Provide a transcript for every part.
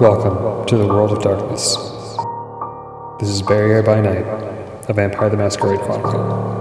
Welcome to the world of darkness. This is Bay Area by Night, a Vampire the Masquerade Chronicle.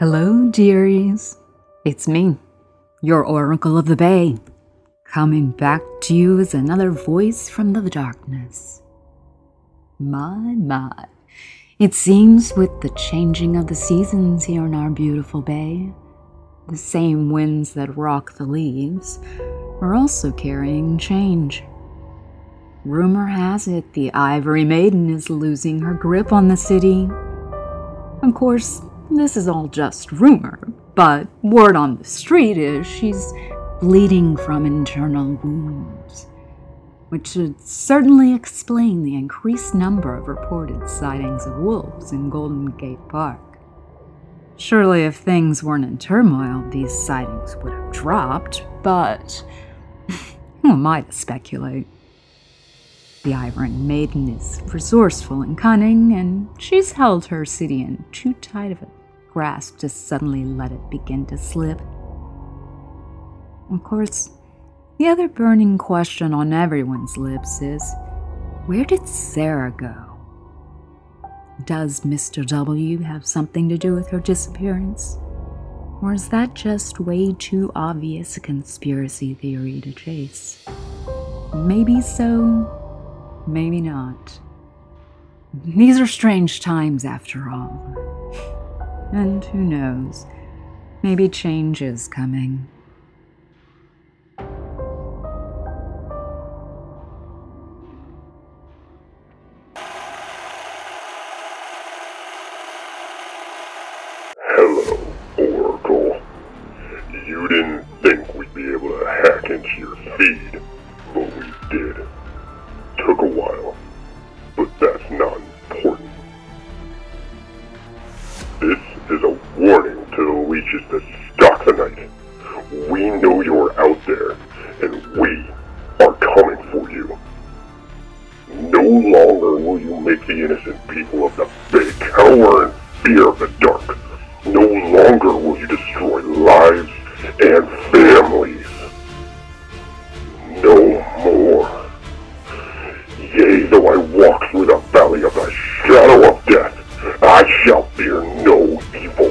Hello, dearies. It's me, your Oracle of the Bay, coming back to you as another voice from the darkness. My, my. It seems with the changing of the seasons here in our beautiful bay, the same winds that rock the leaves are also carrying change. Rumor has it the Ivory Maiden is losing her grip on the city. Of course, this is all just rumor, but word on the street is she's bleeding from internal wounds, which should certainly explain the increased number of reported sightings of wolves in Golden Gate Park. Surely, if things weren't in turmoil, these sightings would have dropped, but who am I to speculate? The Ivory Maiden is resourceful and cunning, and she's held her city in too tight of a grasp to suddenly let it begin to slip. Of course, the other burning question on everyone's lips is where did Sarah go? Does Mr. W have something to do with her disappearance? Or is that just way too obvious a conspiracy theory to chase? Maybe so, maybe not. These are strange times after all. And who knows, maybe change is coming. Hello, Oracle. You didn't think we'd be able to hack into your feed, but we did. Took a while, Is to stalk the night. We know you're out there, and we are coming for you. No longer will you make the innocent people of the Bay cower in fear of the dark. No longer will you destroy lives and families. No more. Yea, though I walk through the valley of the shadow of death, I shall fear no evil,